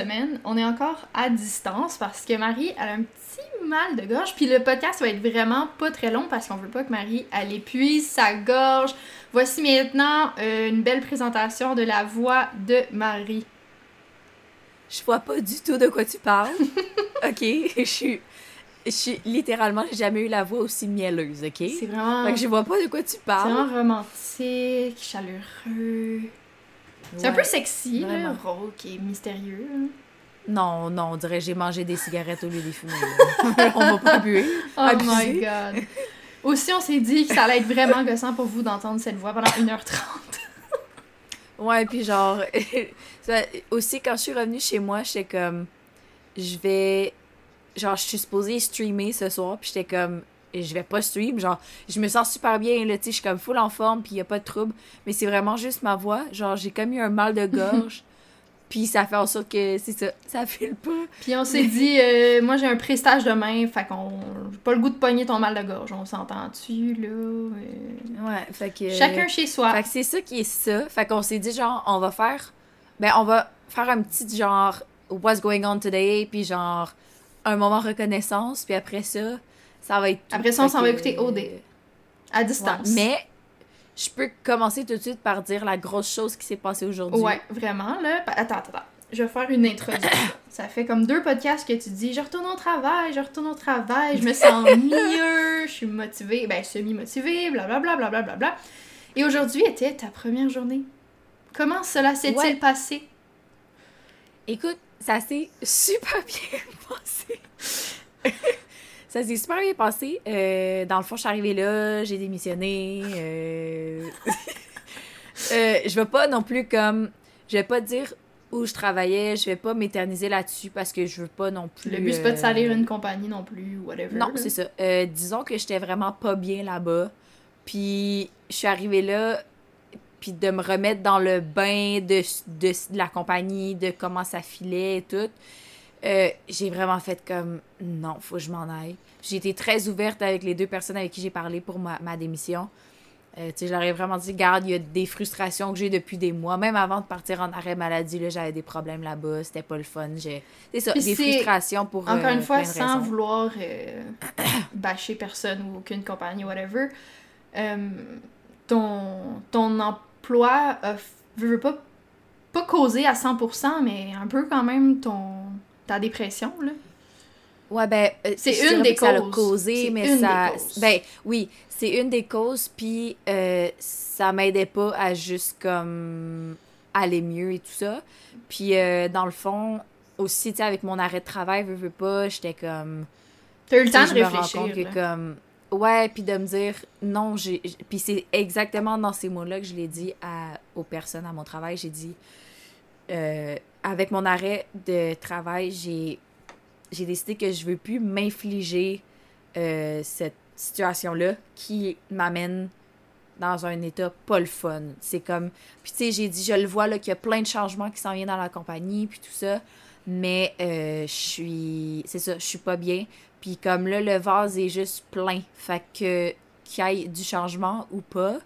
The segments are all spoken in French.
semaine, on est encore à distance parce que Marie a un petit mal de gorge. Puis le podcast va être vraiment pas très long parce qu'on veut pas que Marie elle épuise sa gorge. Voici maintenant euh, une belle présentation de la voix de Marie. Je vois pas du tout de quoi tu parles. ok, je suis. Je suis littéralement, j'ai jamais eu la voix aussi mielleuse, ok? C'est vraiment. Fait que je vois pas de quoi tu C'est parles. vraiment romantique, chaleureux. C'est un peu sexy, là, vraiment. rauque et mystérieux. hein. Non, non, on dirait que j'ai mangé des cigarettes au lieu des fumer. là. on va pas buer. Oh Abusé. my god. Aussi, on s'est dit que ça allait être vraiment gossant pour vous d'entendre cette voix pendant 1h30. Ouais, puis genre, aussi quand je suis revenue chez moi, j'étais comme, je vais, genre, je suis supposée streamer ce soir, puis j'étais comme, je vais pas stream, genre, je me sens super bien, là, tu sais, je suis comme full en forme, puis y a pas de trouble, mais c'est vraiment juste ma voix, genre, j'ai comme eu un mal de gorge, puis ça fait en sorte que, c'est ça, ça file pas. Puis on s'est dit, euh, moi j'ai un prestage demain, fait qu'on. j'ai pas le goût de pogner ton mal de gorge, on s'entend-tu, là? euh, Ouais, fait que... Chacun chez soi. Fait que c'est ça qui est ça. Fait qu'on s'est dit, genre, on va faire. Ben, on va faire un petit genre, what's going on today, puis genre, un moment reconnaissance, puis après ça, ça va être. tout. Après ça, on s'en va écouter OD. À Ouais. distance. Mais, je peux commencer tout de suite par dire la grosse chose qui s'est passée aujourd'hui. Ouais, vraiment, là. Attends, attends, attends. Je vais faire une introduction. Ça fait comme deux podcasts que tu dis je retourne au travail, je retourne au travail, je me sens mieux, je suis motivée, ben semi-motivée, blablabla, blablabla. Bla. Et aujourd'hui était ta première journée. Comment cela s'est-il Ouais. passé? Écoute, ça s'est super bien passé. ça s'est super bien passé. Euh, dans le fond, je suis arrivée là, j'ai démissionné. euh, euh, je vais pas non plus comme. Je vais pas dire où je travaillais, je vais pas m'éterniser là-dessus parce que je veux pas non plus. Le but, c'est pas de euh, salir une compagnie non plus, whatever. Non, c'est ça. Euh, disons que j'étais vraiment pas bien là-bas. Puis je suis arrivée là, puis de me remettre dans le bain de, de, de la compagnie, de comment ça filait et tout. Euh, j'ai vraiment fait comme non, faut que je m'en aille. J'ai été très ouverte avec les deux personnes avec qui j'ai parlé pour ma, ma démission. Euh, tu sais, je leur ai vraiment dit, garde, il y a des frustrations que j'ai depuis des mois. Même avant de partir en arrêt maladie, j'avais des problèmes là-bas. C'était pas le fun. J'ai... C'est ça, Puis des frustrations pour. Encore euh, une fois, sans raisons. vouloir euh, bâcher personne ou aucune compagnie, whatever, ton, ton emploi veut, pas, pas causé à 100%, mais un peu quand même ton, ta dépression, là? Ouais, ben, euh, C'est une des que ça l'a causes. causé, C'est mais une ça. des causes. Ben, oui, c'est une des causes, puis euh, ça m'aidait pas à juste comme aller mieux et tout ça. Puis, euh, dans le fond, aussi, tu sais, avec mon arrêt de travail, veux, veux pas, j'étais comme. T'as eu le temps de je me rends réfléchir. compte que comme ouais puis de me dire non j'ai puis c'est exactement dans ces mots là que je l'ai dit à aux personnes à mon travail j'ai dit euh, avec mon arrêt de travail j'ai décidé que je veux plus m'infliger euh, cette situation là qui m'amène dans un état pas le fun c'est comme puis tu sais j'ai dit je le vois là qu'il y a plein de changements qui s'en viennent dans la compagnie puis tout ça mais euh, je suis c'est ça je suis pas bien puis comme là, le vase est juste plein. Fait que qu'il y ait du changement ou pas,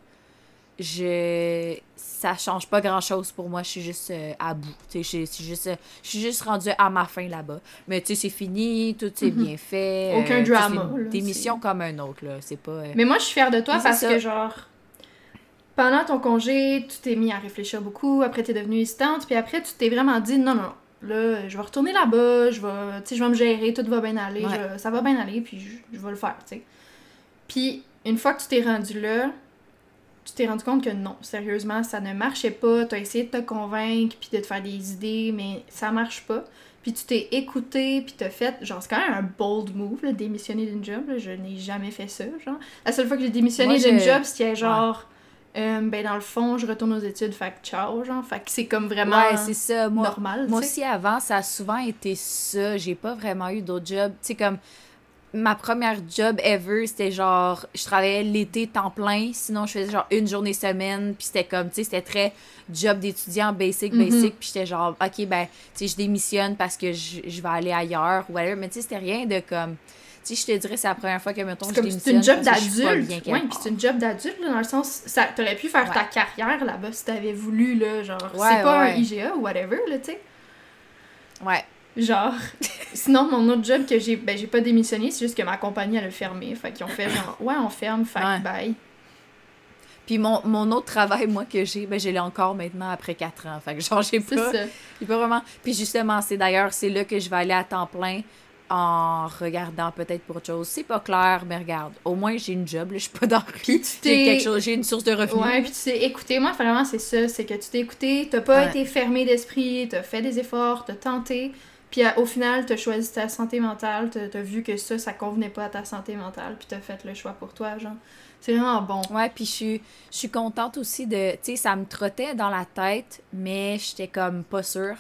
je ça change pas grand chose pour moi. Je suis juste euh, à bout. Tu sais, je suis juste, euh, je suis juste rendue à ma fin là-bas. Mais tu sais, c'est fini, tout est bien fait. Mhm. Aucun euh, drama, là, Démission comme un autre, là. C'est pas. euh, Mais moi, je suis fière de toi parce ça. que, genre, pendant ton congé, tu t'es mis à réfléchir beaucoup, après t'es devenue hésitante, puis après, tu t'es vraiment dit, non, non, non, là, je vais retourner là-bas, je vais, tu sais, je vais me gérer, tout va bien aller, Ouais. je- ça va bien aller, puis je, je vais le faire, tu sais. Puis, une fois que tu t'es rendu là, tu t'es rendu compte que non, sérieusement, ça ne marchait pas, tu as essayé de te convaincre, puis de te faire des idées, mais ça marche pas. Puis tu t'es écouté, puis t'as fait, genre, c'est quand même un bold move, là, démissionner d'une job, là. je n'ai jamais fait ça, genre. La seule fois que j'ai démissionné d'une job, c'était genre, euh, ben dans le fond, je retourne aux études, fait que ciao, genre. Fait que c'est comme vraiment ouais, c'est ça. Moi, normal, Moi tu sais. aussi, avant, ça a souvent été ça. J'ai pas vraiment eu d'autres jobs. Tu sais, comme ma première job ever, c'était genre, je travaillais l'été temps plein, sinon je faisais genre une journée semaine, puis c'était comme, tu sais, c'était très job d'étudiant, basic, Mhm. basic, puis j'étais genre, ok, ben, tu sais, je démissionne parce que je, je vais aller ailleurs, ou whatever, mais tu sais, c'était rien de comme, tu sais, je te dirais, c'est la première fois que, mettons, je comme c'est démissionne une job d'adulte. quelque puis c'est une job d'adulte, dans le sens, ça, t'aurais pu faire Ouais. ta carrière là-bas si t'avais voulu, là, genre, Ouais, c'est pas ouais. un IGA ou whatever, là, tu sais. Ouais. Genre, sinon, mon autre job que j'ai, ben, j'ai pas démissionné, c'est juste que ma compagnie, elle a fermé. Fait qu'ils ont fait genre, ouais, on ferme, fait Ouais. bye. Puis mon, mon autre travail, moi, que j'ai, ben, je l'ai encore maintenant après 4 ans. Fait que genre, j'ai pas, ça. j'ai pas vraiment... Puis justement, c'est d'ailleurs, c'est là que je vais aller à temps plein en regardant peut-être pour autre chose. C'est pas clair, mais regarde, au moins j'ai une job, là, je suis pas dans J'ai quelque chose, j'ai une source de revenus. Ouais, puis tu sais, écouter, moi, vraiment, c'est ça. C'est que tu t'es écouté, t'as pas Ouais. été fermé d'esprit, t'as fait des efforts, t'as tenté. Puis à- au final, t'as choisi ta santé mentale, t'as t'as vu que ça, ça convenait pas à ta santé mentale, puis t'as fait le choix pour toi, genre. C'est vraiment bon. Ouais, puis je suis, je suis contente aussi de. Tu sais, ça me trottait dans la tête, mais j'étais comme pas sûre.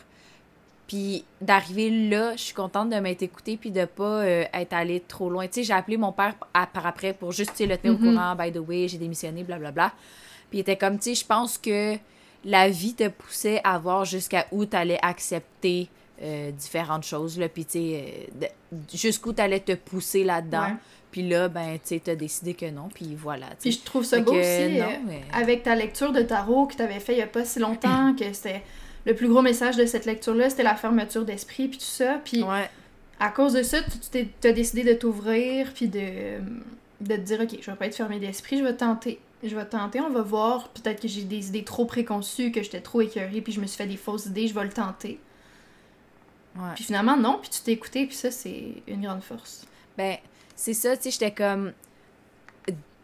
Puis d'arriver là, je suis contente de m'être écoutée puis de pas euh, être allée trop loin. Tu sais, j'ai appelé mon père à- par après pour juste tu le tenir au courant. By the way, j'ai démissionné, blablabla. Puis il était comme, tu sais, je pense que la vie te poussait à voir jusqu'à où tu allais accepter euh, différentes choses. Là, puis tu sais, euh, jusqu'où tu allais te pousser là-dedans. Puis là, ben, tu sais, t'as décidé que non, puis voilà. Puis je trouve ça Fait beau que, aussi, non, euh, mais- avec ta lecture de tarot que t'avais fait il y a pas si longtemps, que c'était le plus gros message de cette lecture-là, c'était la fermeture d'esprit, puis tout ça. Puis Ouais. à cause de ça, tu t'as décidé de t'ouvrir, puis de, de te dire, ok, je vais pas être fermé d'esprit, je vais tenter. Je vais tenter, on va voir. Peut-être que j'ai des idées trop préconçues, que j'étais trop écœurée, puis je me suis fait des fausses idées, je vais le tenter. Ouais. Puis finalement, non, puis tu t'es écouté, puis ça, c'est une grande force. Ben, c'est ça, tu sais, j'étais comme.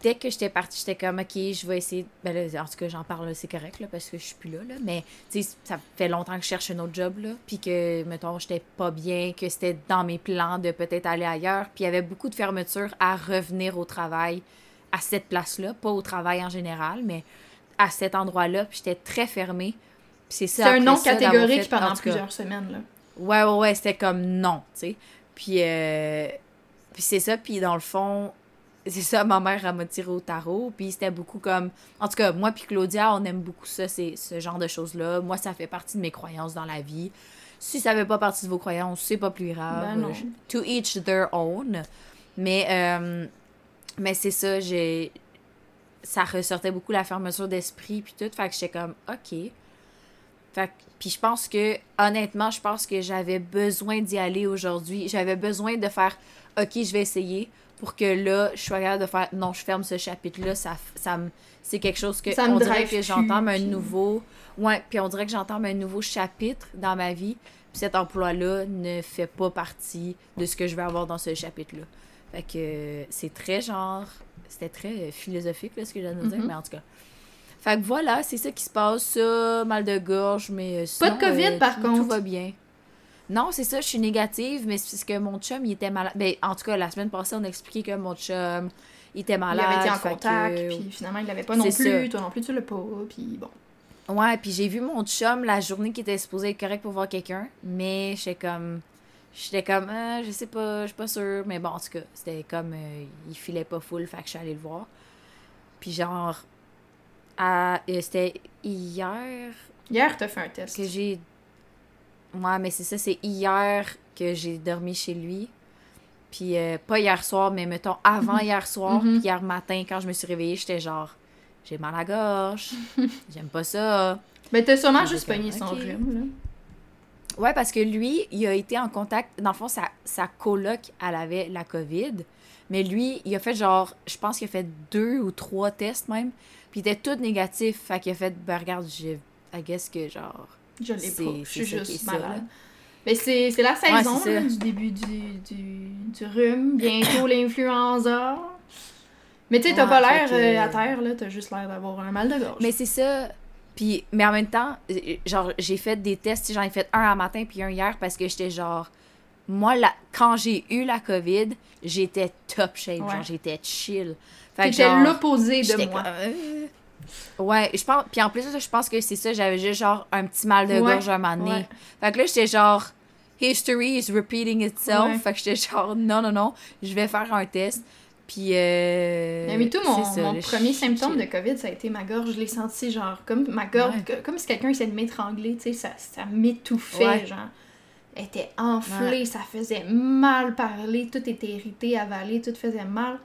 Dès que j'étais partie, j'étais comme, ok, je vais essayer. Ben là, en tout cas, j'en parle, c'est correct, là, parce que je suis plus là, là. Mais, tu sais, ça fait longtemps que je cherche un autre job, là. Puis que, mettons, j'étais pas bien, que c'était dans mes plans de peut-être aller ailleurs. Puis il y avait beaucoup de fermetures à revenir au travail à cette place-là. Pas au travail en général, mais à cet endroit-là. Puis j'étais très fermée. Puis c'est ça. C'est un d'avoir catégorique pendant plusieurs semaines, là. Ouais, ouais, ouais, c'était comme non, tu sais. Puis, euh, puis c'est ça, puis dans le fond, c'est ça, ma mère, elle m'a tiré au tarot, puis c'était beaucoup comme... En tout cas, moi puis Claudia, on aime beaucoup ça, c'est ce genre de choses-là. Moi, ça fait partie de mes croyances dans la vie. Si ça fait pas partie de vos croyances, c'est pas plus grave. Ben. To each their own. Mais, euh, mais c'est ça, j'ai... Ça ressortait beaucoup la fermeture d'esprit, puis tout, fait que j'étais comme, OK... Fait que- puis je pense que, honnêtement, je pense que j'avais besoin d'y aller aujourd'hui. J'avais besoin de faire, OK, je vais essayer pour que là, je sois capable de faire, non, je ferme ce chapitre-là. Ça, ça me, c'est quelque chose que, Ça me on dirait que j'entame un nouveau, ouais, puis on dirait que j'entame un nouveau chapitre dans ma vie. Puis cet emploi-là ne fait pas partie de ce que je vais avoir dans ce chapitre-là. Fait que c'est très genre, c'était très euh, philosophique, là, ce que j'ai à nous dire, Mhm. mais en tout cas. Fait que voilà, c'est ça qui se passe, ça, mal de gorge, mais euh, Pas de COVID, euh, par tout- contre. Tout va bien. Non, c'est ça, je suis négative, mais c'est parce que mon chum, il était malade. Ben, en tout cas, la semaine passée, on a expliqué que mon chum, il était Il malade. avait été en contact, que- puis finalement, il l'avait pas non plus, ça. toi non plus, tu l'as pas, puis bon. Ouais, puis j'ai vu mon chum la journée qui était supposé être correct pour voir quelqu'un, mais j'étais comme. J'étais comme, Ah, je sais pas, je suis pas sûre. Mais bon, en tout cas, c'était comme, euh, il filait pas full, fait que je suis allée le voir. Puis genre, à- euh, c'était hier Hier, t'as fait un test. que j'ai. Ouais, mais c'est ça, c'est hier que j'ai dormi chez lui. Puis euh, pas hier soir, mais mettons avant hier soir, Mhm. puis hier matin, quand je me suis réveillée, j'étais genre, j'ai mal à la gorge, j'aime pas ça. Mais t'as sûrement juste pogné son ok. rhume, là. Ouais, parce que lui, il a été en contact. Dans le fond, sa, sa coloc, elle avait la COVID. Mais lui, il a fait genre, je pense qu'il a fait deux ou trois tests même. Puis il était tout négatif. Fait qu'il a fait, ben regarde, je, I guess que genre. Je l'ai pas, je suis juste malade. Mais c'est la saison là, du début du, du, du rhume, bientôt l'influenza. Mais tu sais, t'as Ouais, pas l'air euh, à terre, là, t'as juste l'air d'avoir un mal de gorge. Mais c'est ça. Puis, mais en même temps, euh, genre, j'ai fait des tests. J'en ai fait un un matin puis un hier parce que j'étais genre. Moi, la, quand j'ai eu la COVID, j'étais top shape. Ouais. Genre, j'étais chill. Genre, l'opposé de J'étais moi. euh, Ouais, je pense. Puis en plus, je pense que c'est ça. J'avais juste genre un petit mal de Ouais, gorge un moment donné. ouais. Fait que là, j'étais genre. History is repeating itself. Fait que j'étais genre, non, non, non, je vais faire un test. Puis. Euh, Mais tout, mon, ça, là, premier symptôme de COVID, ça a été ma gorge. Je l'ai senti, genre, comme ma gorge, comme si quelqu'un essayait de m'étrangler, tu sais, ça, ça m'étouffait, genre. Était enflée, ça faisait mal parler, tout était irrité, avalé, tout faisait mal.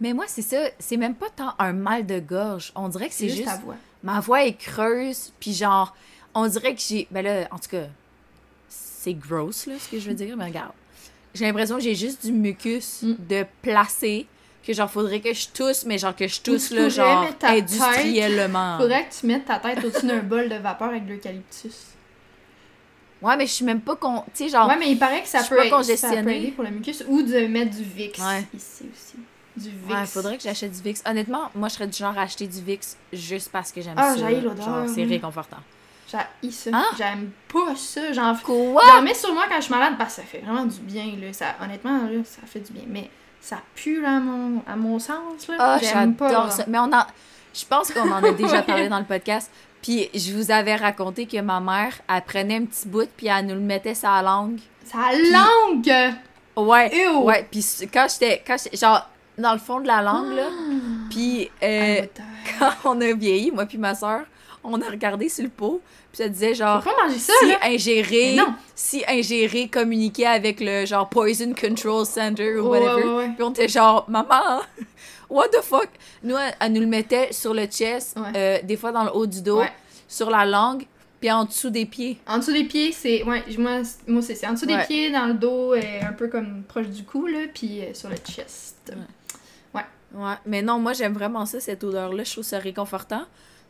Mais moi, c'est ça. C'est même pas tant un mal de gorge. On dirait que C'est juste juste. ta voix. Ma voix est creuse. Puis genre, on dirait que j'ai. Ben là, en tout cas. c'est gross, là, ce que je veux dire, mais regarde. J'ai l'impression que j'ai juste du mucus Mm. de placer, que genre, faudrait que je tousse, mais genre que je tousse, là, genre, industriellement. Faudrait que tu mettes ta tête au-dessus d'un bol de vapeur avec de l'eucalyptus. Ouais, mais je suis même pas con... Tu sais, genre... Ouais, mais il paraît que ça peut, pas ça peut aider pour le mucus ou de mettre du Ouais. ici aussi. Du Vicks. Ouais, faudrait que j'achète du Vicks. Honnêtement, moi, je serais du genre à acheter du Vicks juste parce que j'aime Ah, ça. j'haïs l'odeur, Genre, c'est réconfortant. J'ai ça. Hein? J'aime pas ça. J'en Quoi? J'en mets sur moi quand je suis malade parce que ça fait vraiment du bien. Là. Ça, honnêtement, là, ça fait du bien. Mais ça pue là, à, mon, à mon sens. Là. Ah, J'aime pas. ça. Mais on en... Je pense qu'on en a déjà parlé dans le podcast. Puis je vous avais raconté que ma mère, elle prenait un petit bout, puis elle nous le mettait la langue. Ça a langue! Ouais. Ew! Ouais, puis quand j'étais... Genre, dans le fond de la langue, là. Puis euh, Ah, quand on a vieilli, moi puis ma soeur, on a regardé sur le pot, puis ça disait genre... Faut pas manger ça, si là. ingéré, si ingéré, communiquer avec le genre Poison Control Center ou Ouais, whatever. ouais, ouais. Puis on était genre, maman, what the fuck? Nous, elle, nous le mettait sur le chest, Ouais. euh, des fois dans le haut du dos, Ouais. sur la langue, puis en dessous des pieds. En dessous des pieds, c'est. Ouais, moi, c'est- moi c'est en dessous des Ouais. pieds, dans le dos, euh, un peu comme proche du cou, là, puis euh, sur le chest. Ouais, mais non, moi j'aime vraiment ça, cette odeur-là, je trouve ça réconfortant.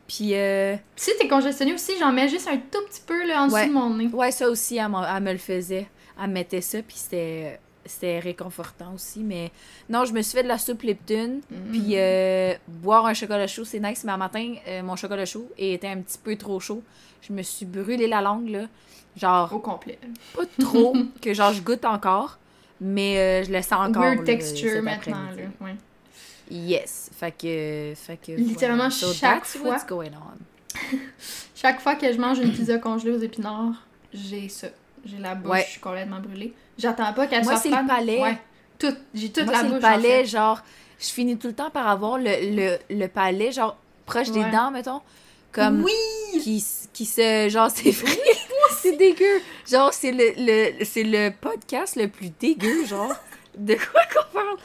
Puis, euh, Si t'es congestionné aussi, j'en mets juste un tout petit peu là, en dessous Ouais. de mon nez. ouais, ça aussi, elle, elle me le faisait. Elle mettait ça, puis c'était c'était réconfortant aussi. Mais non, je me suis fait de la soupe Lipton, Mhm. puis euh, boire un chocolat chaud, c'est nice. Mais un matin, euh, mon chocolat chaud était un petit peu trop chaud. Je me suis brûlé la langue, là. Genre, Au complet. pas trop, que genre je goûte encore, mais euh, je le sens encore. Weird là, texture maintenant, là. Ouais. Yes. Fait que. Fait que Littéralement, voilà. So chaque fois- what's going on. Chaque fois que je mange une pizza congelée aux épinards, j'ai ça. J'ai la bouche Ouais. complètement brûlée. J'attends pas qu'elle Moi, soit c'est le palais. Ouais. Tout. J'ai toute Moi, la c'est bouche. le en palais, fait. genre, je finis tout le temps par avoir le, le, le palais, genre, proche des dents, mettons. Comme. Oui! Qui, qui se. Genre, c'est vrai. c'est dégueu. Genre, c'est le, le, c'est le podcast le plus dégueu, genre. De quoi qu'on parle?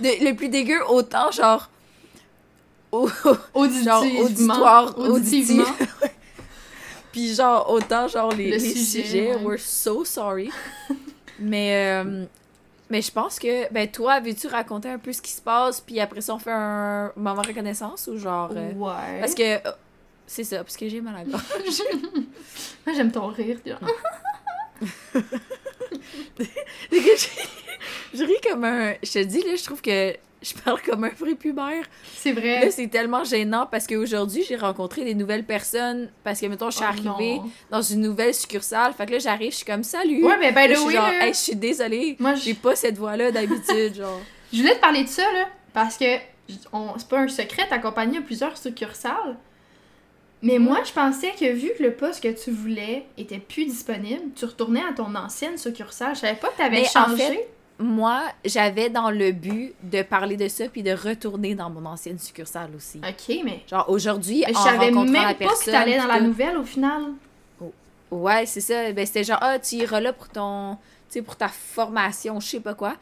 De- le plus dégueu, autant, genre. au- genre, auditoire, Auditivement. Puis genre, autant genre les, Le les sujet, sujets, ouais. we're so sorry. Mais, euh, mais je pense que, ben toi, veux-tu raconter un peu ce qui se passe, puis après ça, on fait un moment reconnaissance ou genre... euh, Ouais. Parce que, euh, c'est ça, parce que j'ai mal à la gorge. Moi, j'aime ton rire. que je, je ris comme un... Je te dis, là, je trouve que je parle comme un prépubère. C'est Là, vrai. c'est tellement gênant parce qu'aujourd'hui, j'ai rencontré des nouvelles personnes parce que, mettons, je suis Oh arrivée non. dans une nouvelle succursaale. Fait que là, j'arrive, je suis comme « Salut! Ouais, mais Là, the je suis genre, là, Hey, je suis désolée, moi, j'ai pas cette voix-là d'habitude, genre. je voulais te parler de ça, là, parce que on... c'est pas un secret, ta compagnie a plusieurs succursales. Mais moi, je pensais que vu que le poste que tu voulais était plus disponible, tu retournais à ton ancienne succursale. Je savais pas que t'avais en changé. fait, Moi, j'avais dans le but de parler de ça puis de retourner dans mon ancienne succursale aussi. Ok, mais. Genre, aujourd'hui, en savais rencontrant même la pas personne... que t'allais dans la nouvelle au final. Ouais, c'est ça. Ben, c'était genre, ah, tu iras là pour ton. Tu sais, pour ta formation, je sais pas quoi.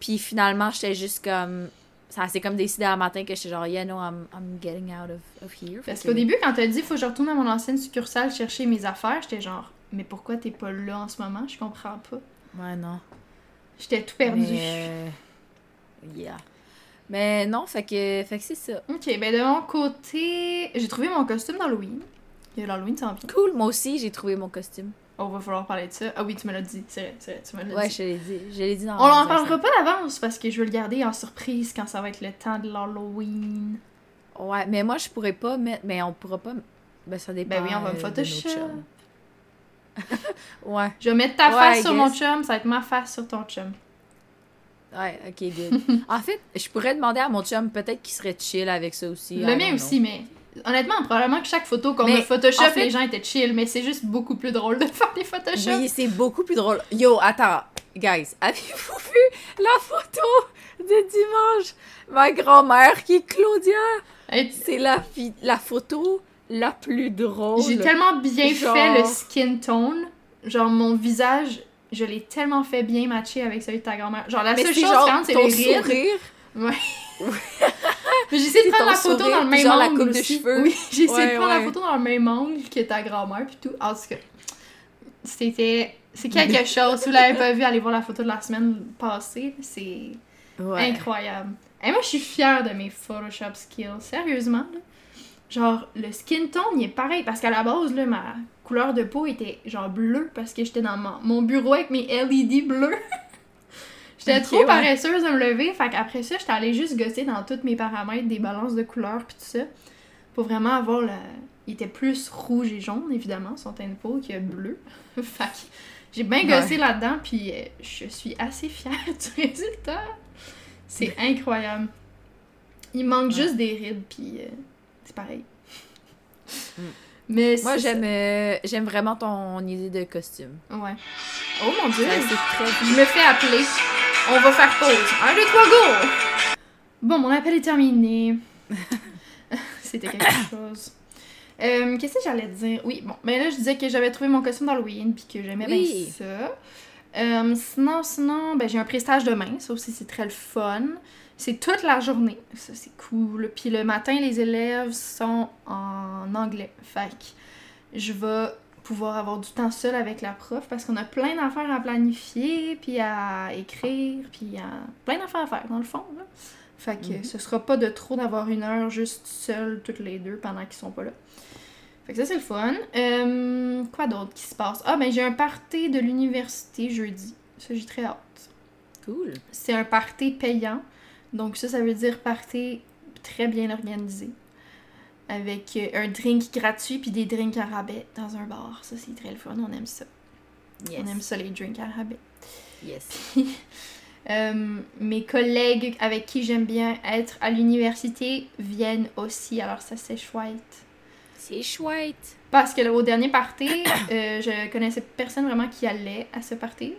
Puis finalement, j'étais juste comme. Ça s'est comme décidé un matin que j'étais genre, yeah, no, I'm, I'm getting out of, of here. Parce qu'au début, quand t'as dit faut que je retourne à mon ancienne succursale chercher mes affaires, j'étais genre, mais pourquoi t'es pas là en ce moment? Je comprends pas. Ouais, non. J'étais tout perdu. Mais, euh, Yeah. Mais non, fait que, fait que c'est ça. Ok, ben de mon côté, j'ai trouvé mon costume d'Halloween. Il y a l'Halloween vient. Cool, moi aussi, j'ai trouvé mon costume. Oh, va falloir parler de ça. Ah oui, tu me l'as dit. C'est vrai, c'est vrai, tu me l'as Ouais, dit. je l'ai dit. Je l'ai dit dans On en parlera pas d'avance parce que je veux le garder en surprise quand ça va être le temps de l'Halloween. Ouais, mais moi, je pourrais pas mettre. Mais on pourra pas. Ben, ça dépend. Ben oui, on va me euh, Photoshop. ouais, Je vais mettre ta Ouais, face sur mon chum, ça va être ma face sur ton chum. ouais, ok, good. en fait, je pourrais demander à mon chum peut-être qu'il serait chill avec ça aussi. Le mien aussi, mais honnêtement, probablement que chaque photo qu'on a Photoshop, en fait- les gens étaient chill, mais c'est juste beaucoup plus drôle de faire des Photoshop. Oui, c'est beaucoup plus drôle. Yo, attends, guys, avez-vous vu la photo de dimanche? Ma grand-mère qui est Claudia. C'est la, la photo la plus drôle. J'ai tellement bien Genre- fait le skin tone. Genre, mon visage, je l'ai tellement fait bien matcher avec celui de ta grand-mère. Genre, la Mais seule chose genre c'est ton les rides. sourire. Mais j'ai essayé de prendre la photo sourire, dans le même genre la angle coupe de aussi. cheveux. Oui, j'ai essayé Ouais, de prendre la ouais. photo dans le même angle que ta grand-mère, puis tout. En tout cas, C'était. C'est quelque chose. Si vous l'avez pas vu, allez voir la photo de la semaine passée. C'est Ouais. incroyable. Et moi, je suis fière de mes Photoshop skills. Sérieusement, là. Genre, le skin tone, il est pareil. Parce qu'à la base, là, ma couleur de peau était genre bleue parce que j'étais dans mon, mon bureau avec mes LED bleus. j'étais trop ouais. paresseuse de me lever. Fait qu'après ça, j'étais allée juste gosser dans tous mes paramètres des balances de couleurs puis tout ça. Pour vraiment avoir le. Il était plus rouge et jaune, évidemment, son teint de peau, que bleu. fait que j'ai bien gossé là-dedans, puis euh, je suis assez fière du résultat. C'est incroyable. Il manque Ouais. juste des rides, puis euh, c'est pareil. Mm. Mais Moi, j'aime euh, j'aime vraiment ton idée de costume. Ouais. Oh mon dieu! Très... Je me fais appeler. On va faire pause. Un, deux, trois, go! Bon, mon appel est terminé. C'était quelque chose. Euh, Qu'est-ce que j'allais dire? Oui, bon. Mais là, je disais que j'avais trouvé mon costume d'Halloween puis que j'aimais Oui. bien ça. Euh, sinon, sinon, ben, j'ai un prestage demain. Ça aussi, c'est très le fun. C'est toute la journée. Ça, c'est cool. Puis le matin, les élèves sont en anglais. Fait que je vais pouvoir avoir du temps seul avec la prof parce qu'on a plein d'affaires à planifier, puis à écrire, puis à... plein d'affaires à faire dans le fond. Là. Fait que Mhm. ce sera pas de trop d'avoir une heure juste seule toutes les deux pendant qu'ils sont pas là. Fait que ça c'est le fun. Euh, quoi d'autre qui se passe? Ah ben j'ai un party de l'université jeudi. Ça j'ai très hâte. Cool. C'est un party payant. Donc ça, ça veut dire party très bien organisé. Avec euh, un drink gratuit puis des drinks à rabais dans un bar. Ça, c'est très le fun. On aime ça. Yes. On aime ça, les drinks à rabais. Yes. Euh, mes collègues avec qui j'aime bien être à l'université viennent aussi. Alors ça, c'est chouette. C'est chouette. Parce que là, au dernier party, euh, je connaissais personne vraiment qui allait à ce party.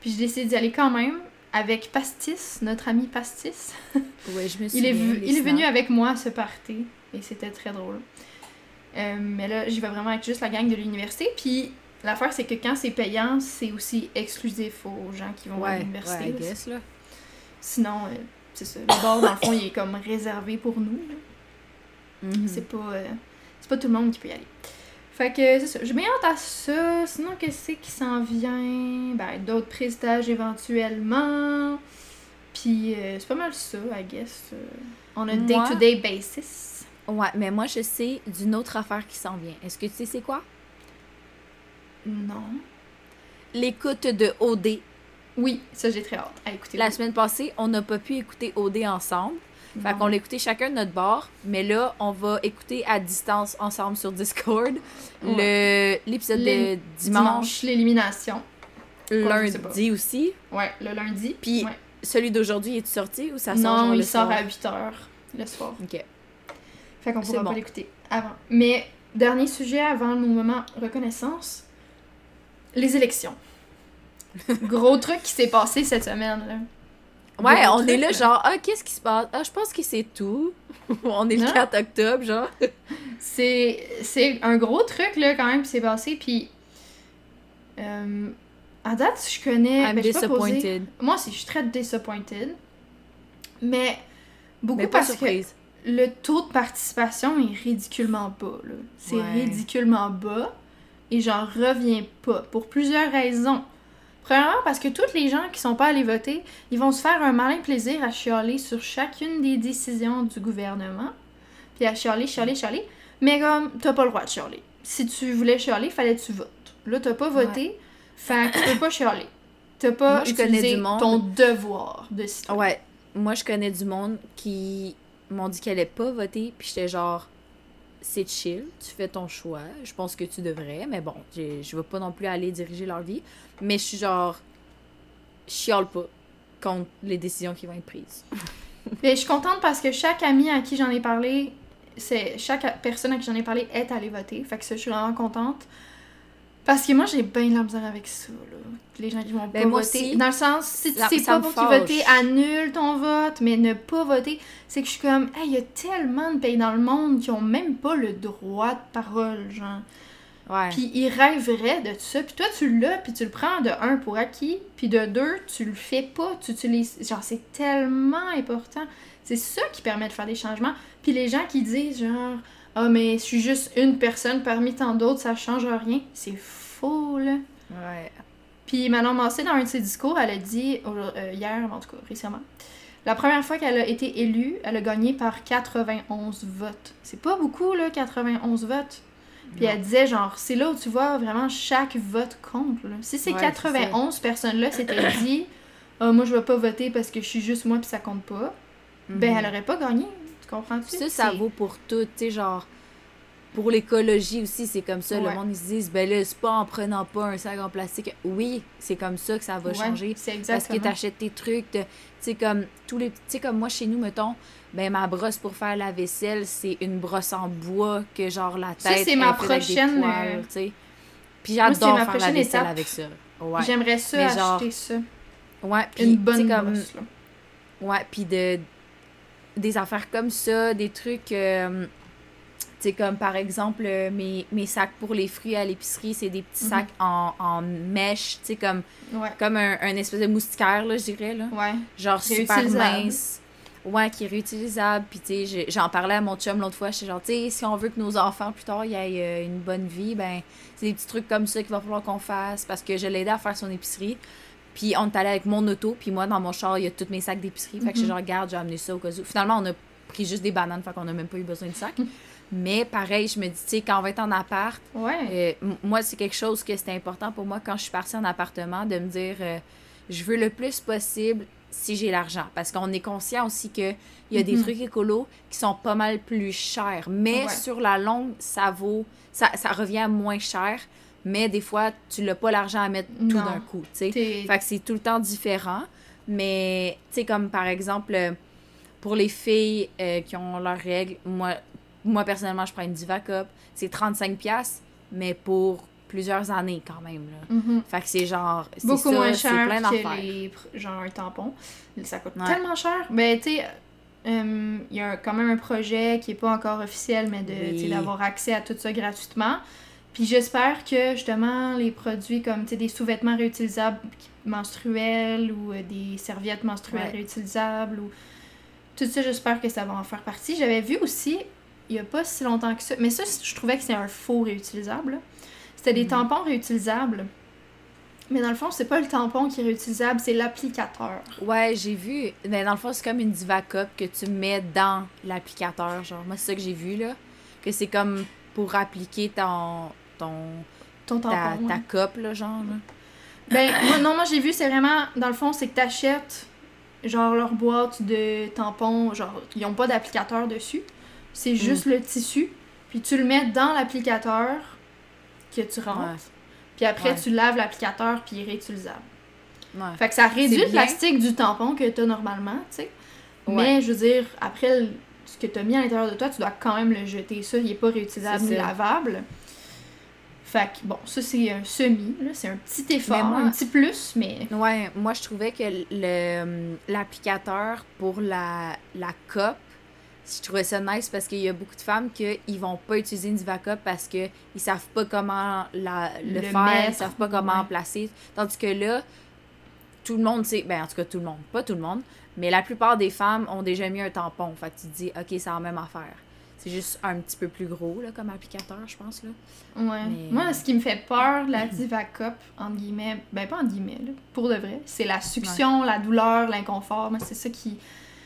Puis j'ai décidé d'y aller quand même avec Pastis, notre ami Pastis. Ouais, je me Il souviens. est, vu- les il est venu avec moi à ce party et c'était très drôle. Euh, mais là, j'y vais vraiment avec juste la gang de l'université. Puis l'affaire, c'est que quand c'est payant, c'est aussi exclusif aux gens qui vont à l'université. ouais, là. guess, là. Sinon, euh, c'est ça. Le bar, dans le fond, il est comme réservé pour nous. Mhm. C'est pas, euh, c'est pas tout le monde qui peut y aller. Fait que c'est ça. J'ai bien hâte à ça. Sinon, qu'est-ce qui s'en vient? Ben, d'autres prestages éventuellement. Puis euh, c'est pas mal ça, I guess. on a day-to-day basis. Ouais, mais moi, je sais d'une autre affaire qui s'en vient. Est-ce que tu sais c'est quoi? Non. L'écoute de OD. Oui, ça j'ai très hâte à écouter. La semaine passée, on n'a pas pu écouter OD ensemble. Fait Bon. qu'on l'a écouté chacun de notre bord. Mais là, on va écouter à distance ensemble sur Discord le l'épisode de Les- dimanche, l'élimination. Lundi aussi. Ouais, le lundi. Puis, Ouais. Celui d'aujourd'hui, est sorti ou ça sort non, genre il sort soir? à 8h le soir. Ok. Fait qu'on pourra bon. pas l'écouter avant. Mais, dernier sujet avant nos moments reconnaissance, les élections. Gros truc qui s'est passé cette semaine, là. Ouais, on est là, genre, ah, qu'est-ce qui se passe? Ah, je pense que c'est tout. on est le Non. 4 octobre, genre. C'est, c'est un gros truc, là, quand même, qui s'est passé, puis... euh, à date, je connais... I'm ben, disappointed. Moi aussi, je suis très disappointed. Mais beaucoup Mais pas parce que le taux de participation est ridiculement bas. là. C'est Ouais. ridiculement bas et j'en reviens pas pour plusieurs raisons. Premièrement, parce que tous les gens qui sont pas allés voter, ils vont se faire un malin plaisir à chialer sur chacune des décisions du gouvernement. Puis à chialer, chialer, chialer. Mais comme, t'as pas le droit de chialer. Si tu voulais chialer, fallait que tu votes. Là, t'as pas voté, fait que tu peux pas chialer. T'as pas Moi, je connais du monde- ton devoir de citoyen. Ouais, moi, je connais du monde qui m'ont dit qu'elle allait pas voter, puis j'étais genre, c'est chill, tu fais ton choix, je pense que tu devrais, mais bon, je veux pas non plus aller diriger leur vie, mais je suis genre, je chiale pas contre les décisions qui vont être prises. Mais je suis contente parce que chaque ami à qui j'en ai parlé, c'est chaque personne à qui j'en ai parlé est allée voter. Fait que ça, je suis vraiment contente. Parce que moi, j'ai bien de la misère avec ça, là. Les gens qui vont Ben, pas voter. aussi. Dans le sens, si tu sais pas pour qui voter, annule ton vote, mais ne pas voter. C'est que je suis comme, hey, il y a tellement de pays dans le monde qui ont même pas le droit de parole, genre. Ouais. Puis ils rêveraient de ça. Puis toi, tu l'as, puis tu le prends de un pour acquis, puis de deux, tu le fais pas, tu utilises. Genre, c'est tellement important. C'est ça qui permet de faire des changements. Puis les gens qui disent, genre, ah, mais je suis juste une personne parmi tant d'autres, ça change rien. C'est faux, là. Ouais. Puis Manon Massé, dans un de ses discours, elle a dit, euh, hier en tout cas, récemment, la première fois qu'elle a été élue, elle a gagné par 91 votes. C'est pas beaucoup, là, 91 votes. Puis Non. elle disait, genre, c'est là où tu vois vraiment chaque vote compte. là. Si ces Ouais, 91 personnes-là s'étaient dit, Ah, moi je vais pas voter parce que je suis juste moi puis ça compte pas, ben Mhm. elle aurait pas gagné. Tu comprends-tu? Ça, ça vaut pour tout, tu sais, genre, pour l'écologie aussi, c'est comme ça. Ouais. Le monde, ils se disent, ben là, c'est pas en prenant pas un sac en plastique. Oui, c'est comme ça que ça va Ouais, changer. Parce que t'achètes tes trucs, tu sais, comme tous les. Tu sais, comme moi, chez nous, mettons, ben ma brosse pour faire la vaisselle, c'est une brosse en bois que, genre, la Ça, tête. c'est ma prochaine, poils, euh, tu sais. Puis j'adore faire la vaisselle étape. avec ça. Ouais. J'aimerais ça Mais acheter genre, ça. Ouais, puis, Une bonne comme. brosse, là. Ouais, puis de des affaires comme ça, des trucs euh, tu sais comme par exemple euh, mes, mes sacs pour les fruits à l'épicerie, c'est des petits Mhm. sacs en, en mèche, tu sais comme Ouais. comme un, un espèce de moustiquaire là, je dirais là, Ouais. genre super mince. Ouais, qui est réutilisable. Puis, tu sais, j'en parlais à mon chum l'autre fois. J'étais genre, tu sais, si on veut que nos enfants, plus tard, aient euh, une bonne vie, ben, c'est des petits trucs comme ça qu'il va falloir qu'on fasse. Parce que je l'ai aidé à faire son épicerie. Puis, on est allé avec mon auto. Puis, moi, dans mon char, il y a tous mes sacs d'épicerie. Fait que je Mhm. suis genre, regarde, j'ai amené ça au cas où. Finalement, on a pris juste des bananes. Fait qu'on a même pas eu besoin de sacs. Mais, pareil, je me dis, tu sais, quand on va être en appart, Ouais. euh, moi, c'est quelque chose que c'était important pour moi quand je suis partie en appartement de me dire euh, je veux le plus possible si j'ai l'argent. Parce qu'on est conscient aussi qu'il y a des Mhm. trucs écolos qui sont pas mal plus chers. Mais Ouais. sur la longue, ça vaut. Ça, ça revient moins cher. Mais des fois, tu n'as pas l'argent à mettre tout d'un coup. tu sais. Fait que c'est tout le temps différent. Mais, tu sais, comme par exemple, euh, pour les filles euh, qui ont leurs règles, moi, moi personnellement, je prends une Divacup. C'est 35$, piastres, mais pour plusieurs années quand même. Là. Mhm. Fait que c'est genre. beaucoup ça, moins cher plein que les genre un tampon. Ça coûte Ouais. tellement cher. Ben tu sais euh, il y a quand même un projet qui est pas encore officiel mais Oui. d'avoir accès à tout ça gratuitement. Puis j'espère que justement les produits comme tu sais des sous-vêtements réutilisables menstruels ou euh, des serviettes menstruelles Ouais. réutilisables ou tout ça j'espère que ça va en faire partie. J'avais vu aussi il y a pas si longtemps que ça mais ça je trouvais que c'est un faux réutilisable. C'était des Mhm. tampons réutilisables. Mais dans le fond, c'est pas le tampon qui est réutilisable, c'est l'applicateur. Ouais, j'ai vu. Mais dans le fond, c'est comme une Divacup que tu mets dans l'applicateur. Genre, moi, c'est ça que j'ai vu, là. Que c'est comme pour appliquer ton. Ton Ton ta, tampon. ta ouais. là, genre. là. Ben, moi, non, moi j'ai vu, c'est vraiment, dans le fond, c'est que t'achètes, genre, leur boîte de tampons, genre, ils ont pas d'applicateur dessus. C'est juste le tissu. Puis tu le mets dans l'applicateur que tu rentres. Ouais. Puis après, Ouais. tu laves l'applicateur, puis il est réutilisable. Ouais. Fait que ça réduit le plastique du tampon que t'as normalement, tu sais. Mais je veux dire, après ce que t'as mis à l'intérieur de toi, tu dois quand même le jeter. Ça, il est pas réutilisable ni lavable. Fait que bon, ça c'est un semi, là, c'est un petit effort, moi- un petit plus, mais Ouais, moi je trouvais que le l'applicateur pour la, la cup, je trouvais ça nice parce qu'il y a beaucoup de femmes qui ils vont pas utiliser une Divacup parce que ils savent pas comment la, le, Le faire, mettre, ils savent pas comment en placer. Tandis que là, tout le monde sait, ben en tout cas tout le monde, pas tout le monde, mais la plupart des femmes ont déjà mis un tampon. Fait que tu te dis, ok, c'est la même affaire. C'est juste un petit peu plus gros là, comme applicateur, je pense. Là. ouais. Mais- Moi, ce qui me fait peur, la Divacup, entre guillemets, ben pas entre guillemets, là, pour de vrai, c'est la succion, la douleur, l'inconfort. Moi, c'est ça qui.